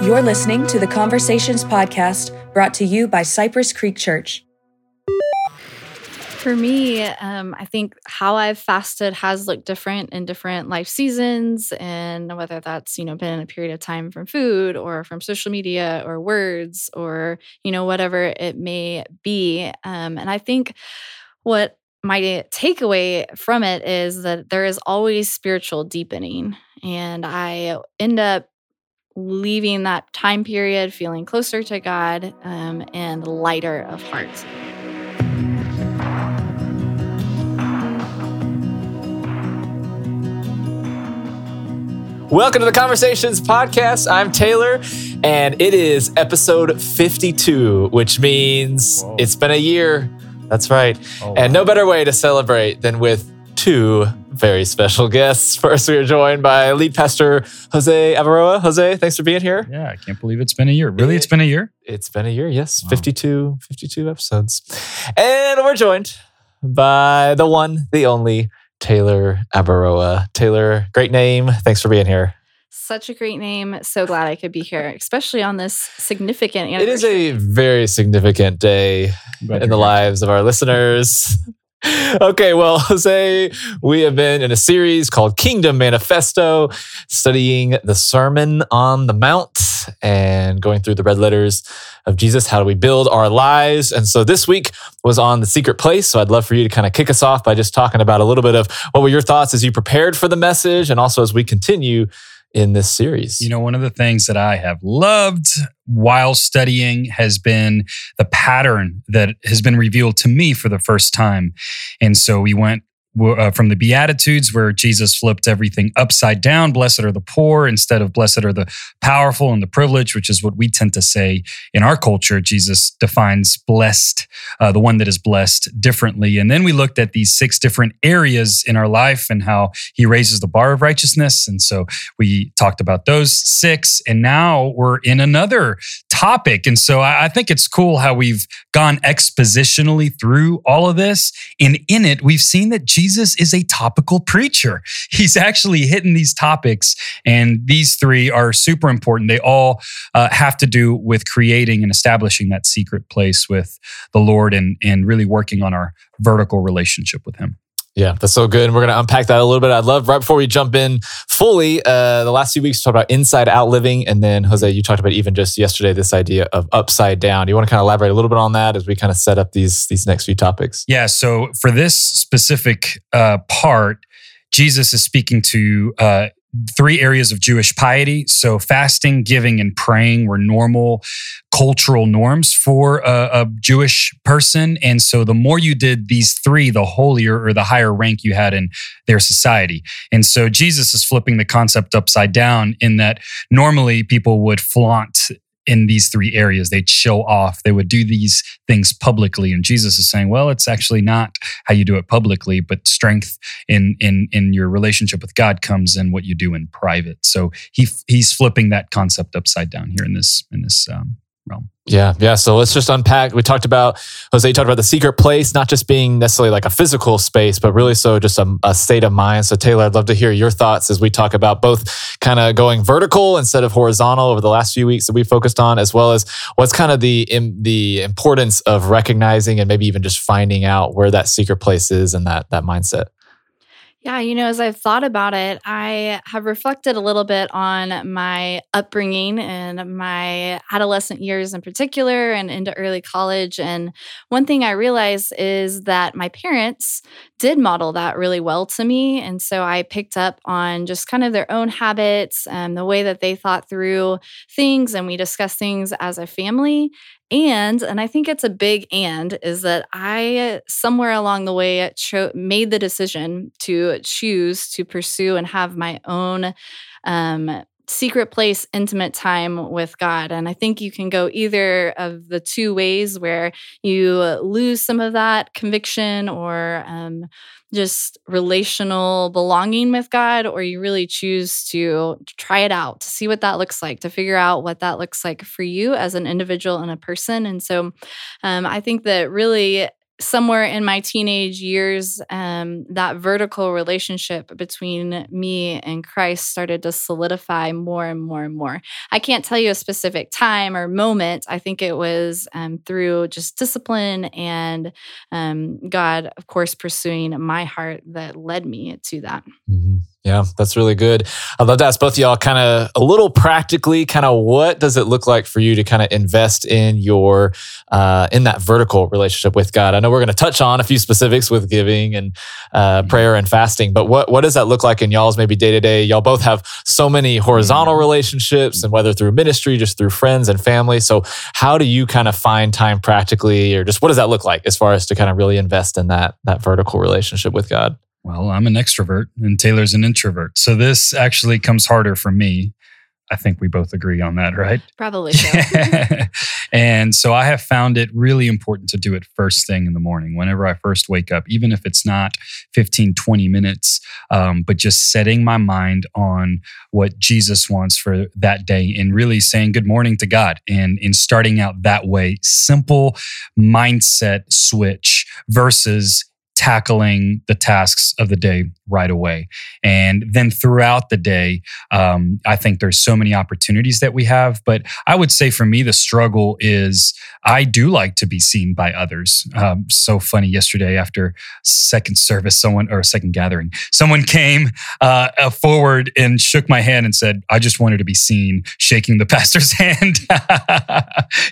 You're listening to the Conversations Podcast brought to you by Cypress Creek Church. For me, um, I think how I've fasted has looked different in different life seasons, and whether that's you know been a period of time from food or from social media or words or you know whatever it may be. Um, and I think what my takeaway from it is that there is always spiritual deepening, and I end up leaving that time period feeling closer to God um, and lighter of heart. Welcome to the Conversations Podcast. I'm Taylor, and it is episode 52, which means Whoa. it's been a year. That's right. Oh, wow. And no better way to celebrate than with two very special guests. First, we are joined by lead pastor Jose Abaroa. Jose, thanks for being here. Yeah, I can't believe it's been a year. Really, it, has been a year? It's been a year, yes. Wow. 52, 52 episodes. And we're joined by the one, the only Taylor Abaroa. Taylor, great name. Thanks for being here. Such a great name. So glad I could be here, especially on this significant It is a very significant day in the lives of our listeners okay, well, Jose, we have been in a series called Kingdom Manifesto, studying the Sermon on the Mount and going through the red letters of Jesus. How do we build our lives? And so this week was on the secret place. So I'd love for you to kind of kick us off by just talking about a little bit of what were your thoughts as you prepared for the message and also as we continue in this series. You know, one of the things that I have loved while studying has been the pattern that has been revealed to me for the first time. And so we went uh, from the Beatitudes, where Jesus flipped everything upside down. Blessed are the poor instead of blessed are the powerful and the privileged, which is what we tend to say in our culture. Jesus defines blessed, uh, the one that is blessed, differently. And then we looked at these six different areas in our life and how he raises the bar of righteousness. And so we talked about those six. And now we're in another topic. And so I, I think it's cool how we've gone expositionally through all of this. And in it, we've seen that Jesus is a topical preacher. He's actually hitting these topics. And these three are super important. They all uh, have to do with creating and establishing that secret place with the Lord and, and really working on our vertical relationship with Him. Yeah, that's so good. And we're going to unpack that a little bit. I'd love, right before we jump in fully, uh, the last few weeks talked about inside out living. And then, Jose, you talked about even just yesterday this idea of upside down. Do you want to kind of elaborate a little bit on that as we kind of set up these, these next few topics? Yeah. So, for this specific uh, part, Jesus is speaking to uh, three areas of Jewish piety. So, fasting, giving, and praying were normal cultural norms for a, a, Jewish person. And so, the more you did these three, the holier or the higher rank you had in their society. And so, Jesus is flipping the concept upside down in that normally people would flaunt in these three areas. They'd show off, they would do these things publicly. And Jesus is saying, well, it's actually not how you do it publicly, but strength in in in your relationship with God comes in what you do in private. So he he's flipping that concept upside down here in this in this um, realm. Yeah, yeah. So let's just unpack. We talked about Jose talked about the secret place, not just being necessarily like a physical space, but really so just a, a state of mind. So Taylor, I'd love to hear your thoughts as we talk about both kind of going vertical instead of horizontal over the last few weeks that we focused on, as well as what's kind of the in, the importance of recognizing and maybe even just finding out where that secret place is and that that mindset. Yeah, you know, as I've thought about it, I have reflected a little bit on my upbringing and my adolescent years in particular and into early college. And one thing I realized is that my parents did model that really well to me. And so I picked up on just kind of their own habits and the way that they thought through things. And we discussed things as a family. And, and I think it's a big and, is that I somewhere along the way cho- made the decision to choose to pursue and have my own um, secret place, intimate time with God. And I think you can go either of the two ways where you lose some of that conviction or um, just relational belonging with God, or you really choose to try it out to see what that looks like, to figure out what that looks like for you as an individual and a person. And so um, I think that really somewhere in my teenage years, um, that vertical relationship between me and Christ started to solidify more and more and more. I can't tell you a specific time or moment. I think it was um, through just discipline and um, God, of course, pursuing my heart that led me to that. Mm-hmm. Yeah, that's really good. I'd love to ask both of y'all kind of a little practically, kind of what does it look like for you to kind of invest in your uh, in that vertical relationship with God? I know we're going to touch on a few specifics with giving and uh, mm-hmm. prayer and fasting, but what what does that look like in y'all's maybe day to day? Y'all both have so many horizontal mm-hmm. relationships, and whether through ministry, just through friends and family. So, how do you kind of find time practically, or just what does that look like as far as to kind of really invest in that that vertical relationship with God? Well, I'm an extrovert and Taylor's an introvert. So this actually comes harder for me. I think we both agree on that, right? Probably so. and so I have found it really important to do it first thing in the morning, whenever I first wake up, even if it's not 15, 20 minutes, um, but just setting my mind on what Jesus wants for that day and really saying good morning to God and in starting out that way. Simple mindset switch versus tackling the tasks of the day right away. And then throughout the day, um, I think there's so many opportunities that we have. But I would say for me, the struggle is I do like to be seen by others. Um, so funny yesterday after second service, someone or second gathering, someone came uh, uh forward and shook my hand and said, I just wanted to be seen shaking the pastor's hand.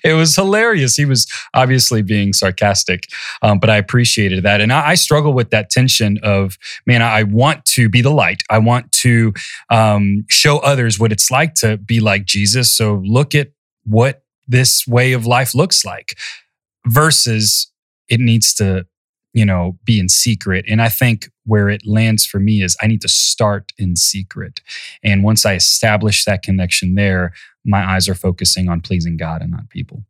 it was hilarious. He was obviously being sarcastic, um, but I appreciated that. And I, I struggle with that tension of, man, I want to be the light. I want to um, show others what it's like to be like Jesus. So look at what this way of life looks like versus it needs to you know be in secret and i think where it lands for me is i need to start in secret and once i establish that connection there my eyes are focusing on pleasing god and not people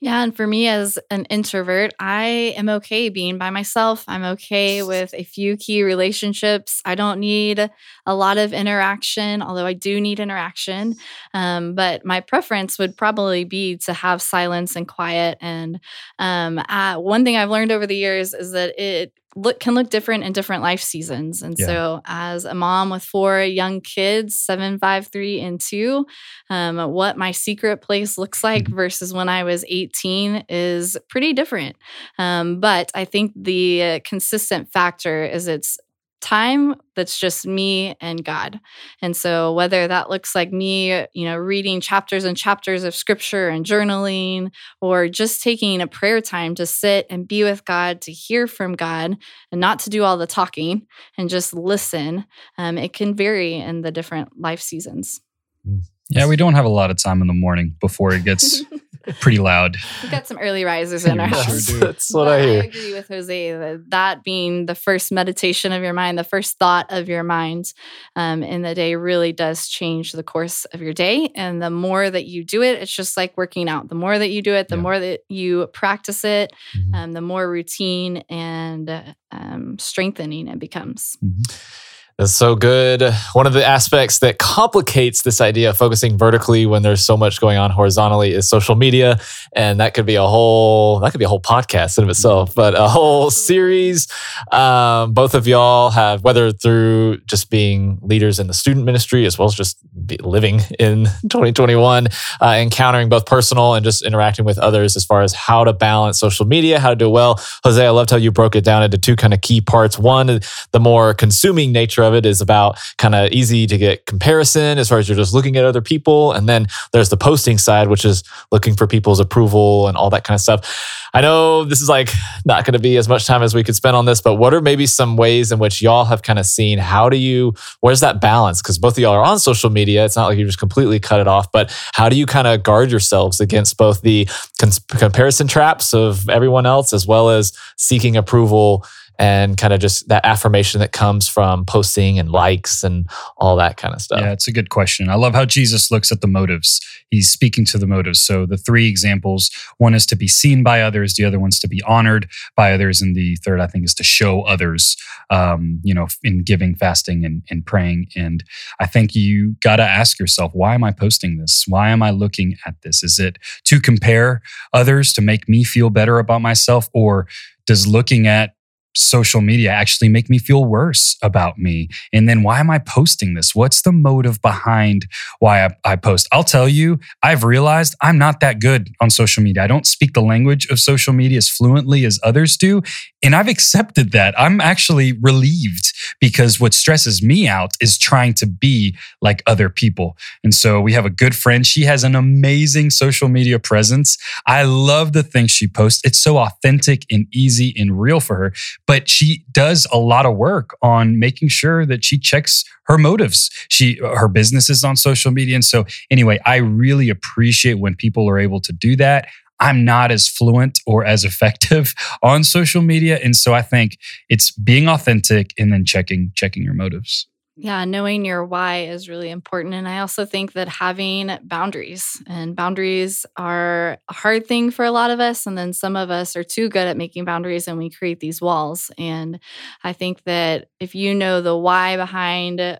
yeah. And for me as an introvert, I am okay being by myself. I'm okay with a few key relationships. I don't need a lot of interaction, although I do need interaction. Um, but my preference would probably be to have silence and quiet. And um, uh, one thing I've learned over the years is that it look can look different in different life seasons. And yeah. so, as a mom with four young kids, seven, five, three, and two, um, what my secret place looks like mm-hmm. versus when I was 18 is pretty different. Um, but I think the consistent factor is it's time that's just me and God. And so whether that looks like me, you know, reading chapters and chapters of scripture and journaling or just taking a prayer time to sit and be with God, to hear from God and not to do all the talking and just listen, um, it can vary in the different life seasons. Mm. Yeah, we don't have a lot of time in the morning before it gets pretty loud. We've got some early risers in our house. Sure That's what I hear. I agree with Jose that, that being the first meditation of your mind, the first thought of your mind um, in the day really does change the course of your day. And the more that you do it, it's just like working out. The more that you do it, the yeah. more that you practice it, mm-hmm. um, the more routine and um, strengthening it becomes. Mm-hmm. That's so good. One of the aspects that complicates this idea of focusing vertically when there's so much going on horizontally is social media. And that could be a whole, that could be a whole podcast in of itself, but a whole series. Um, both of y'all have, whether through just being leaders in the student ministry as well as just living in 2021, uh, encountering both personal and just interacting with others as far as how to balance social media, how to do well. Jose, I loved how you broke it down into two kind of key parts. One, the more consuming nature of it is about kind of easy to get comparison as far as you're just looking at other people. And then there's the posting side, which is looking for people's approval and all that kind of stuff. I know this is like not going to be as much time as we could spend on this, but what are maybe some ways in which y'all have kind of seen how do you, where's that balance? Because both of y'all are on social media. It's not like you just completely cut it off, but how do you kind of guard yourselves against both the cons- comparison traps of everyone else as well as seeking approval and kind of just that affirmation that comes from posting and likes and all that kind of stuff? Yeah, it's a good question. I love how Jesus looks at the motives. He's speaking to the motives. So the three examples one is to be seen by others, the other one's to be honored by others, and the third, I think, is to show others, um, you know, in giving, fasting, and, and praying. And I think you got to ask yourself, why am I posting this? Why am I looking at this? Is it to compare others to make me feel better about myself? Or does looking at social media actually make me feel worse about me? And then why am I posting this? What's the motive behind why I, I, post? I'll tell you, I've realized I'm not that good on social media. I don't speak the language of social media as fluently as others do. And I've accepted that. I'm actually relieved because what stresses me out is trying to be like other people. And so we have a good friend. She has an amazing social media presence. I love the things she posts. It's so authentic and easy and real for her but she does a lot of work on making sure that she checks her motives. She her business is on social media and so anyway, I really appreciate when people are able to do that. I'm not as fluent or as effective on social media and so I think it's being authentic and then checking checking your motives. Yeah, knowing your why is really important. And I also think that having boundaries and boundaries are a hard thing for a lot of us. And then some of us are too good at making boundaries and we create these walls. And I think that if you know the why behind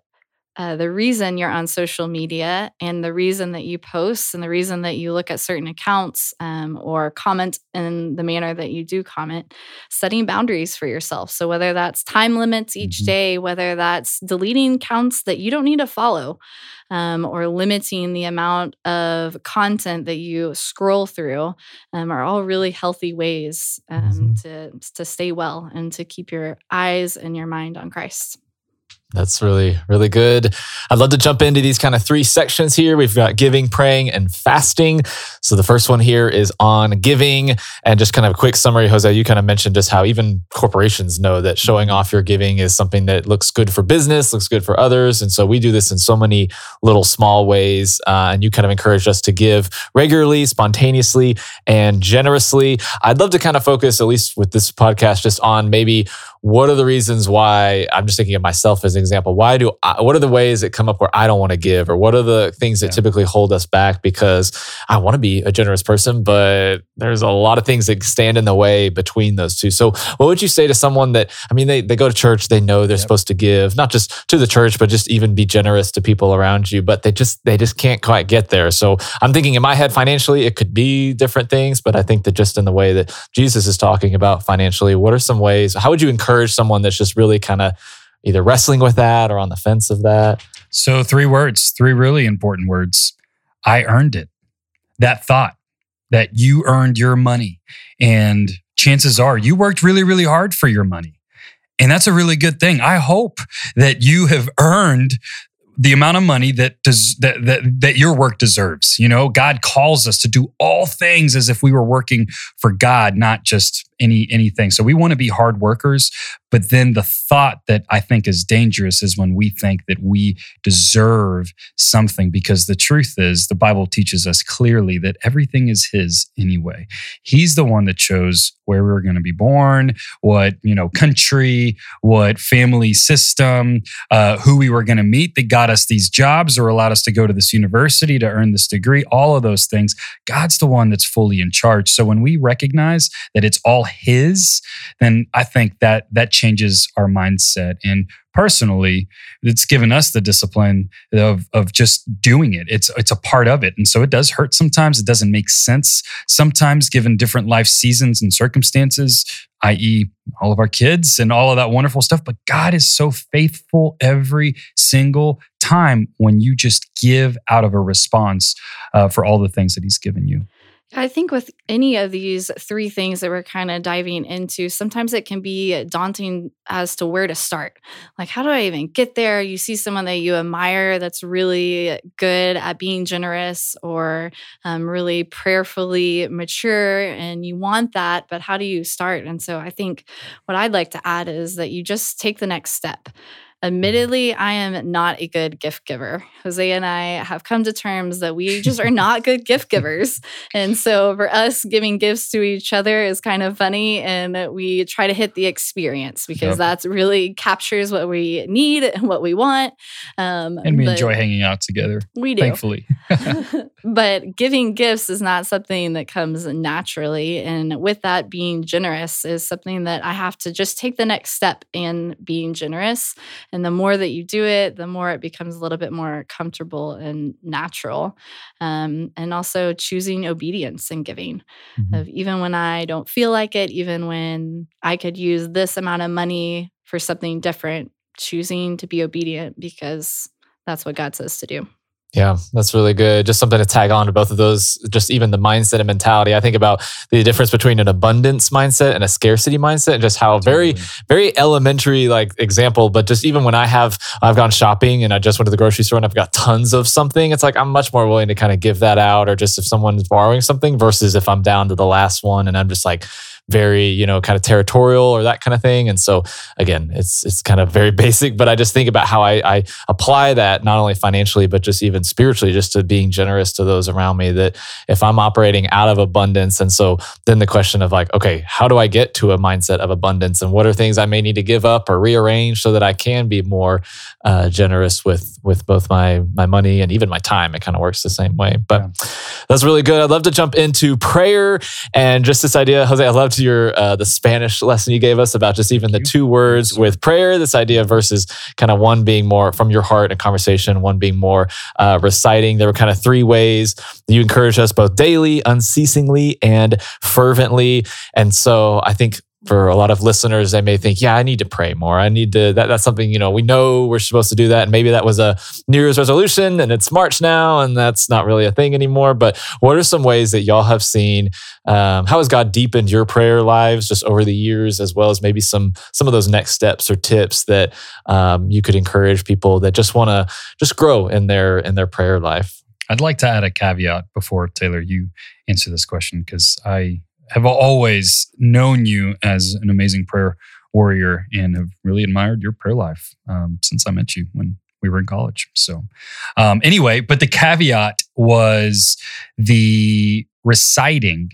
uh, the reason you're on social media and the reason that you post and the reason that you look at certain accounts um, or comment in the manner that you do comment, setting boundaries for yourself. So, whether that's time limits each mm-hmm. day, whether that's deleting accounts that you don't need to follow, um, or limiting the amount of content that you scroll through um, are all really healthy ways um, mm-hmm. to, to stay well and to keep your eyes and your mind on Christ. That's really, really good. I'd love to jump into these kind of three sections here. We've got giving, praying, and fasting. So the first one here is on giving. And just kind of a quick summary, Jose, you kind of mentioned just how even corporations know that showing off your giving is something that looks good for business, looks good for others. And so we do this in so many little small ways. Uh, and you kind of encouraged us to give regularly, spontaneously, and generously. I'd love to kind of focus, at least with this podcast, just on maybe what are the reasons why I'm just thinking of myself as an example. Why do I, what are the ways that come up where I don't want to give, or what are the things that yeah. typically hold us back? Because I want to be a generous person, but there's a lot of things that stand in the way between those two. So, what would you say to someone that I mean, they they go to church, they know they're yep. supposed to give, not just to the church, but just even be generous to people around you, but they just they just can't quite get there. So, I'm thinking in my head financially, it could be different things, but I think that just in the way that Jesus is talking about financially, what are some ways? How would you encourage encourage someone that's just really kind of either wrestling with that or on the fence of that? So, three words, three really important words. I earned it. That thought that you earned your money. And chances are you worked really, really hard for your money. And that's a really good thing. I hope that you have earned the amount of money that does that, that that your work deserves. You know, God calls us to do all things as if we were working for God, not just any anything. So we want to be hard workers, but then the thought that I think is dangerous is when we think that we deserve something because the truth is the Bible teaches us clearly that everything is his anyway. He's the one that chose where we were going to be born, what, you know, country, what family system, uh, who we were going to meet that got us these jobs or allowed us to go to this university to earn this degree, all of those things. God's the one that's fully in charge. So when we recognize that it's all his, then I think that that changes our mindset. And personally, it's given us the discipline of, of just doing it. It's it's a part of it. And so it does hurt sometimes. It doesn't make sense sometimes given different life seasons and circumstances, i.e., all of our kids and all of that wonderful stuff. But God is so faithful every single time when you just give out of a response uh, for all the things that He's given you. I think with any of these three things that we're kind of diving into, sometimes it can be daunting as to where to start. Like, how do I even get there? You see someone that you admire that's really good at being generous or um, really prayerfully mature, and you want that, but how do you start? And so I think what I'd like to add is that you just take the next step. Admittedly, I am not a good gift giver. Jose and I have come to terms that we just are not good gift givers. And so for us, giving gifts to each other is kind of funny. And we try to hit the experience because yep. that's really captures what we need and what we want. Um, and we enjoy hanging out together. We do. Thankfully. but giving gifts is not something that comes naturally. And with that, being generous is something that I have to just take the next step in being generous and the more that you do it, the more it becomes a little bit more comfortable and natural. Um, and also choosing obedience and giving. Mm-hmm. Of even when I don't feel like it, even when I could use this amount of money for something different, choosing to be obedient because that's what God says to do. Yeah, that's really good. Just something to tag on to both of those, just even the mindset and mentality. I think about the difference between an abundance mindset and a scarcity mindset, and just how very, very elementary like example. But just even when I have, I've gone shopping and I just went to the grocery store and I've got tons of something, it's like I'm much more willing to kind of give that out, or just if someone's borrowing something versus if I'm down to the last one and I'm just like, very you know kind of territorial or that kind of thing. And so again it's it's kind of very basic but i just think about how i, I apply that not only financially but just even spiritually just to being generous to those around me that if i'm operating out of abundance and so then the question of like okay how do i get to a mindset of abundance? And what are things i may need to give up or rearrange so that i can be more uh, generous with with both my my money and even my time? It kind of works the same way. But yeah. that's really good. I'd love to jump into prayer and just this idea jose i love your uh, the Spanish lesson you gave us about just even the two words with prayer, this idea versus kind of one being more from your heart and conversation, one being more uh, reciting. There were kind of three ways you encouraged us both daily, unceasingly, and fervently. And so I think for a lot of listeners, they may think, yeah, I need to pray more. I need to, that, that's something, you know, we know we're supposed to do that. And maybe that was a New Year's resolution and it's March now and that's not really a thing anymore. But what are some ways that y'all have seen? Um, how has God deepened your prayer lives just over the years, as well as maybe some, some of those next steps or tips that um, you could encourage people that just want to just grow in their, in their prayer life? I'd like to add a caveat before Taylor, you answer this question because I have always known you as an amazing prayer warrior and have really admired your prayer life um, since I met you when we were in college. So, um, anyway, but the caveat was the reciting.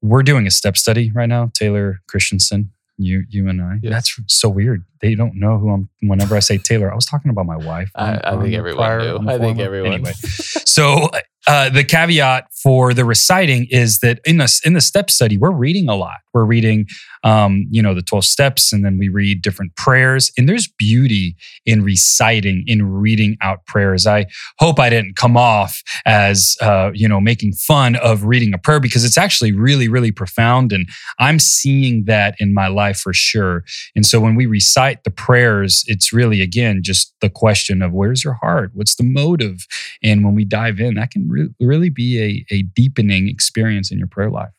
We're doing a step study right now, Taylor Christensen, you you and I. Yes. That's so weird. They don't know who I'm. Whenever I say Taylor, I was talking about my wife. I, I think everyone knew. I think everyone. Anyway, so uh, the caveat for the reciting is that in the in the step study, we're reading a lot. We're reading, um, you know, the twelve steps, and then we read different prayers. And there's beauty in reciting, in reading out prayers. I hope I didn't come off as, uh, you know, making fun of reading a prayer because it's actually really, really profound, and I'm seeing that in my life for sure. And so when we recite the prayers, it's really again just the question of where's your heart, what's the motive, and when we dive in, that can re- really be a, a deepening experience in your prayer life.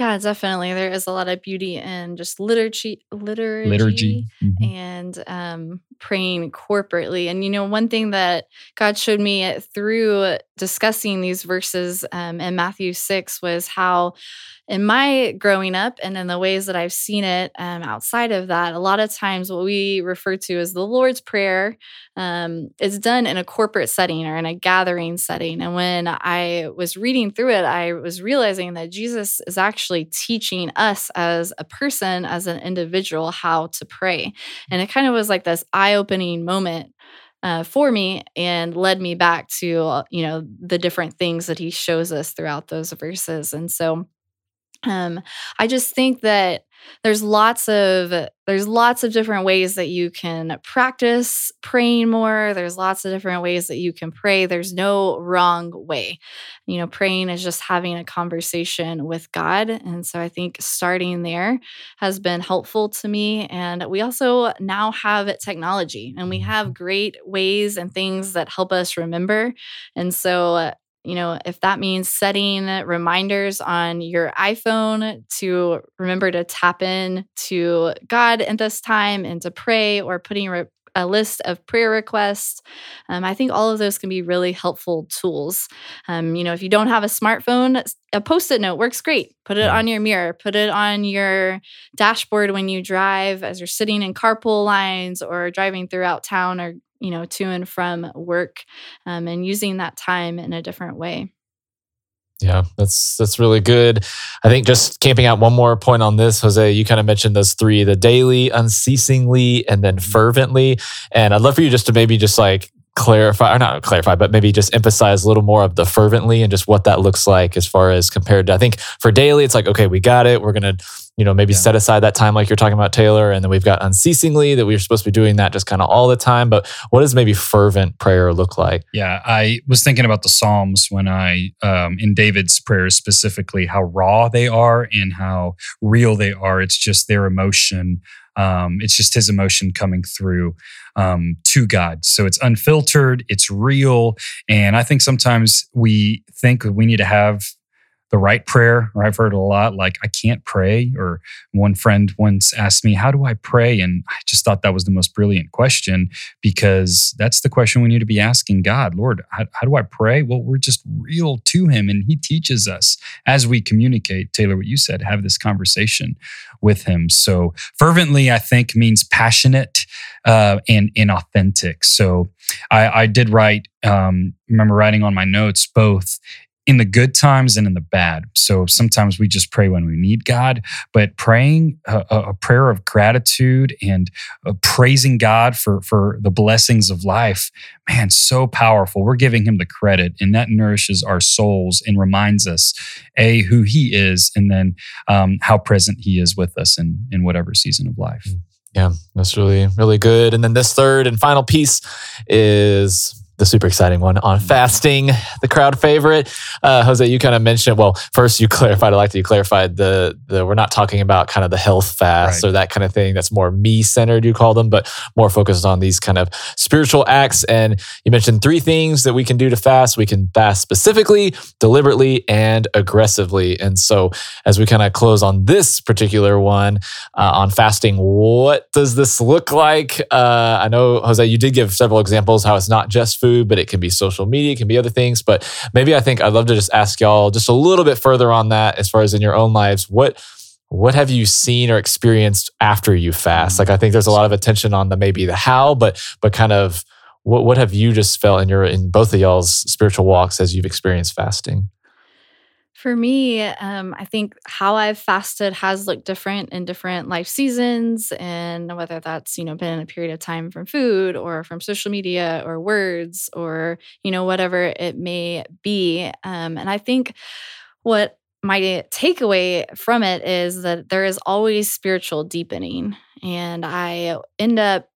Yeah, definitely. There is a lot of beauty in just liturgy, liturgy, liturgy. Mm-hmm. and um, praying corporately. And you know, one thing that God showed me through discussing these verses um, in Matthew six was how in my growing up and in the ways that I've seen it um, outside of that, a lot of times what we refer to as the Lord's Prayer um, is done in a corporate setting or in a gathering setting. And when I was reading through it, I was realizing that Jesus is actually teaching us as a person, as an individual, how to pray. And it kind of was like this eye opening moment uh, for me and led me back to uh, you know the different things that he shows us throughout those verses and so um, I just think that there's lots of there's lots of different ways that you can practice praying more. There's lots of different ways that you can pray. There's no wrong way. You know, praying is just having a conversation with God. And so I think starting there has been helpful to me. And we also now have technology and we have great ways and things that help us remember. And so you know, if that means setting reminders on your iPhone to remember to tap in to God at this time and to pray, or putting re- a list of prayer requests. Um, I think all of those can be really helpful tools. Um, you know, if you don't have a smartphone, a post it note works great. Put it on your mirror, put it on your dashboard when you drive as you're sitting in carpool lines or driving throughout town or, you know, to and from work um, and using that time in a different way. Yeah, that's that's really good. I think just camping out one more point on this, Jose, you kind of mentioned those three: the daily, unceasingly, and then mm-hmm. fervently. And I'd love for you just to maybe just like clarify or not clarify but maybe just emphasize a little more of the fervently and just what that looks like as far as compared to i think for daily it's like okay we got it. We're gonna you know maybe yeah. set aside that time like you're talking about taylor and then we've got unceasingly that we're supposed to be doing that just kind of all the time. But what does maybe fervent prayer look like? Yeah i was thinking about the psalms when i um, in david's prayers specifically how raw they are and how real they are. It's just their emotion um, it's just his emotion coming through um, to God. So it's unfiltered, it's real. And I think sometimes we think we need to have the right prayer, or I've heard a lot like, I can't pray. Or one friend once asked me, How do I pray? And I just thought that was the most brilliant question because that's the question we need to be asking God Lord, how, how do I pray? Well, we're just real to Him and He teaches us as we communicate. Taylor, what you said, have this conversation with Him. So fervently, I think, means passionate uh, and, and authentic. So I, I did write, um, remember writing on my notes both in the good times and in the bad. So sometimes we just pray when we need God, but praying a, a prayer of gratitude and uh, praising God for, for the blessings of life, man, so powerful. We're giving Him the credit, and that nourishes our souls and reminds us, A, who He is, and then um, how present He is with us in, in whatever season of life. Yeah, that's really, really good. And then this third and final piece is the super exciting one on fasting, the crowd favorite. Uh, Jose, you kind of mentioned. Well, first you clarified. I like that you clarified the the. We're not talking about kind of the health fast right. or that kind of thing. That's more me centered. You call them, but more focused on these kind of spiritual acts. And you mentioned three things that we can do to fast. We can fast specifically, deliberately, and aggressively. And so, as we kind of close on this particular one uh, on fasting, what does this look like? Uh, I know Jose, you did give several examples how it's not just food food, but it can be social media, it can be other things. But maybe I think I'd love to just ask y'all just a little bit further on that as far as in your own lives. What what have you seen or experienced after you fast? Like I think there's a lot of attention on the maybe the how, but but kind of what what have you just felt in your in both of y'all's spiritual walks as you've experienced fasting? For me, um, I think how I've fasted has looked different in different life seasons, and whether that's you know been a period of time from food or from social media or words or you know whatever it may be. Um, and I think what my takeaway from it is that there is always spiritual deepening, and I end up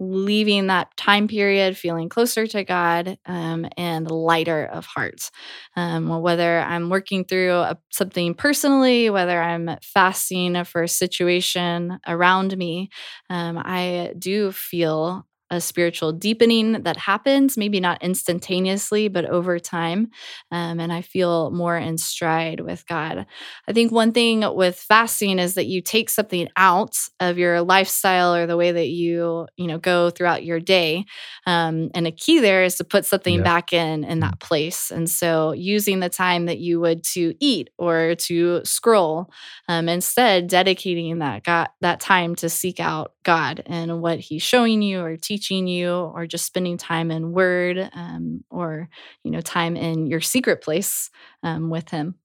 leaving that time period feeling closer to God um, and lighter of heart. Um, whether I'm working through a, something personally, whether I'm fasting for a situation around me, um, I do feel a spiritual deepening that happens, maybe not instantaneously, but over time. Um, and I feel more in stride with God. I think one thing with fasting is that you take something out of your lifestyle or the way that you, you know, go throughout your day. Um, and a key there is to put something yeah. back in in that mm. place. And so using the time that you would to eat or to scroll, um, instead dedicating that God, that time to seek out God and what He's showing you or teaching you or just spending time in word um, or you know time in your secret place um, with him.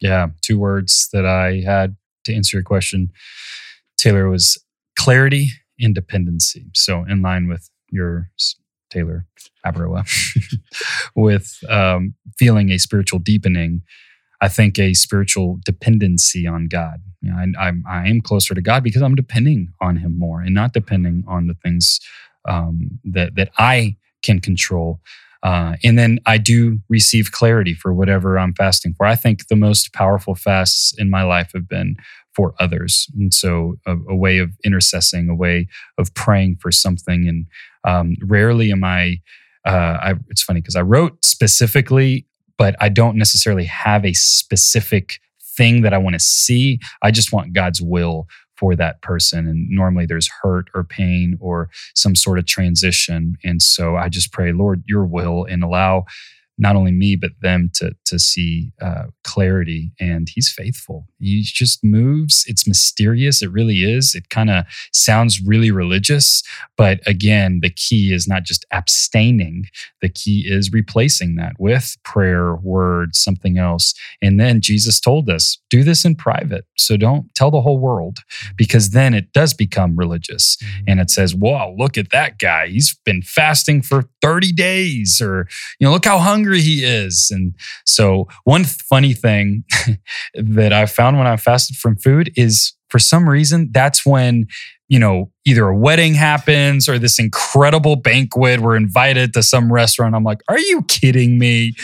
Yeah two words that i had to answer your question taylor was clarity and dependency. So in line with your taylor abaroa with um, feeling a spiritual deepening I think a spiritual dependency on God. You know, I, I'm, I am closer to God because I'm depending on Him more and not depending on the things um, that that I can control. Uh, and then I do receive clarity for whatever I'm fasting for. I think the most powerful fasts in my life have been for others, and so a, a way of intercessing, a way of praying for something. And um, rarely am I. Uh, I it's funny because I wrote specifically, but I don't necessarily have a specific thing that I want to see. I just want God's will for that person. And normally there's hurt or pain or some sort of transition. And so I just pray, Lord, your will and allow not only me but them to to see uh, clarity. And he's faithful. He just moves. It's mysterious. It really is. It kind of sounds really religious but again the key is not just abstaining. The key is replacing that with prayer words something else. And then jesus told us do this in private. So don't tell the whole world because then it does become religious. Mm-hmm. and it says wow look at that guy. He's been fasting for 30 days or you know look how hungry hungry he is. And so, one funny thing that I found when I fasted from food is for some reason, that's when, you know, either a wedding happens or this incredible banquet. We're invited to some restaurant. I'm like, are you kidding me?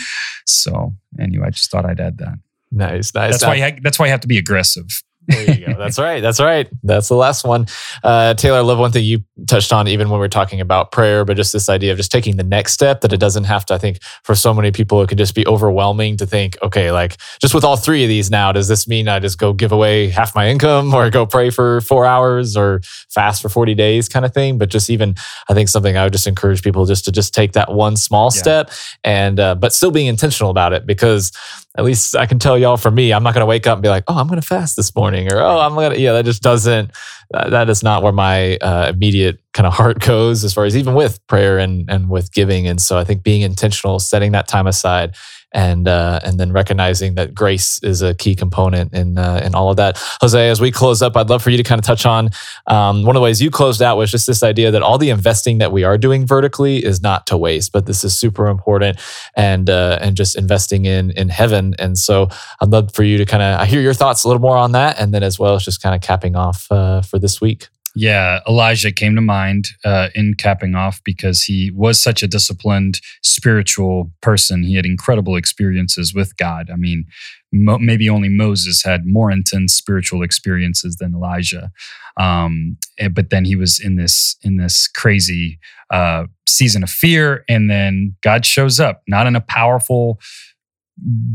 So, anyway, I just thought I'd add that. Nice, nice. That's why. You ha- that's why you have to be aggressive. There you go. That's right. That's right. That's the last one. Uh, Taylor, I love one thing you touched on, even when we are talking about prayer, but just this idea of just taking the next step that it doesn't have to, I think for so many people, it can just be overwhelming to think, okay, like just with all three of these now, does this mean I just go give away half my income or go pray for four hours or fast for 40 days kind of thing? But just even, I think something I would just encourage people just to just take that one small yeah. step and, uh, but still being intentional about it because at least I can tell y'all for me, I'm not going to wake up and be like, oh, I'm going to fast this morning or, oh, I'm going to, yeah, that just doesn't, that is not where my uh, immediate kind of heart goes as far as even with prayer and, and with giving. And so I think being intentional, setting that time aside and uh, and then recognizing that grace is a key component in uh, in all of that. Jose, as we close up, I'd love for you to kind of touch on um, one of the ways you closed out was just this idea that all the investing that we are doing vertically is not to waste, but this is super important and uh, and just investing in in heaven. And so I'd love for you to kind of I hear your thoughts a little more on that, and then as well as just kind of capping off uh, for this week. Yeah, Elijah came to mind uh, in capping off because he was such a disciplined spiritual person. He had incredible experiences with God. I mean, mo- maybe only Moses had more intense spiritual experiences than Elijah. Um, eh, but then he was in this in this crazy uh, season of fear, and then God shows up, not in a powerful,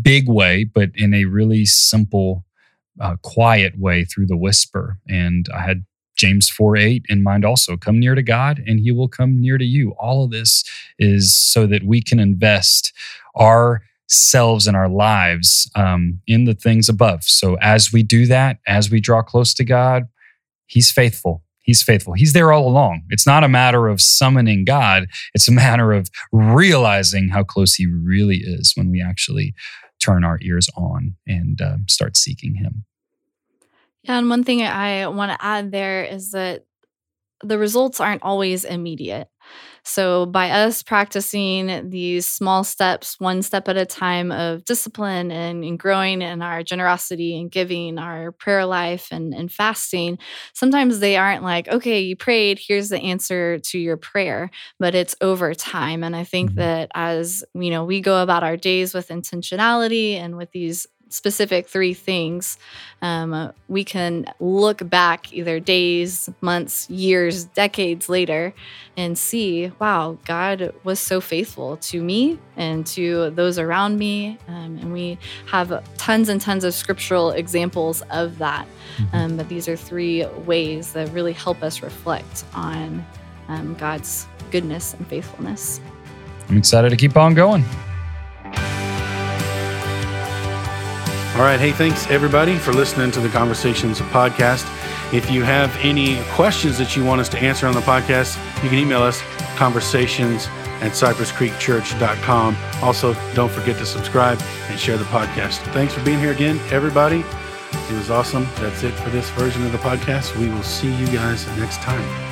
big way, but in a really simple uh, quiet way through the whisper. And I had James 4 8 in mind also. Come near to God and he will come near to you. All of this is so that we can invest ourselves and our lives um, in the things above. So as we do that, as we draw close to God, he's faithful. He's faithful. He's there all along. It's not a matter of summoning God, it's a matter of realizing how close he really is when we actually turn our ears on and uh, start seeking him. And one thing I want to add there is that the results aren't always immediate. So, by us practicing these small steps, one step at a time of discipline and, and growing in our generosity and giving, our prayer life and, and fasting, sometimes they aren't like, okay, you prayed, here's the answer to your prayer, but it's over time. And I think mm-hmm. that as you know, we go about our days with intentionality and with these specific three things, um, we can look back either days, months, years, decades later and see, wow, God was so faithful to me and to those around me. Um, and we have tons and tons of scriptural examples of that. Mm-hmm. Um, but these are three ways that really help us reflect on um, God's goodness and faithfulness. I'm excited to keep on going. All right. Hey, thanks everybody for listening to the Conversations podcast. If you have any questions that you want us to answer on the podcast, you can email us conversations at cypresscreekchurch.com. Also, don't forget to subscribe and share the podcast. Thanks for being here again, everybody. It was awesome. That's it for this version of the podcast. We will see you guys next time.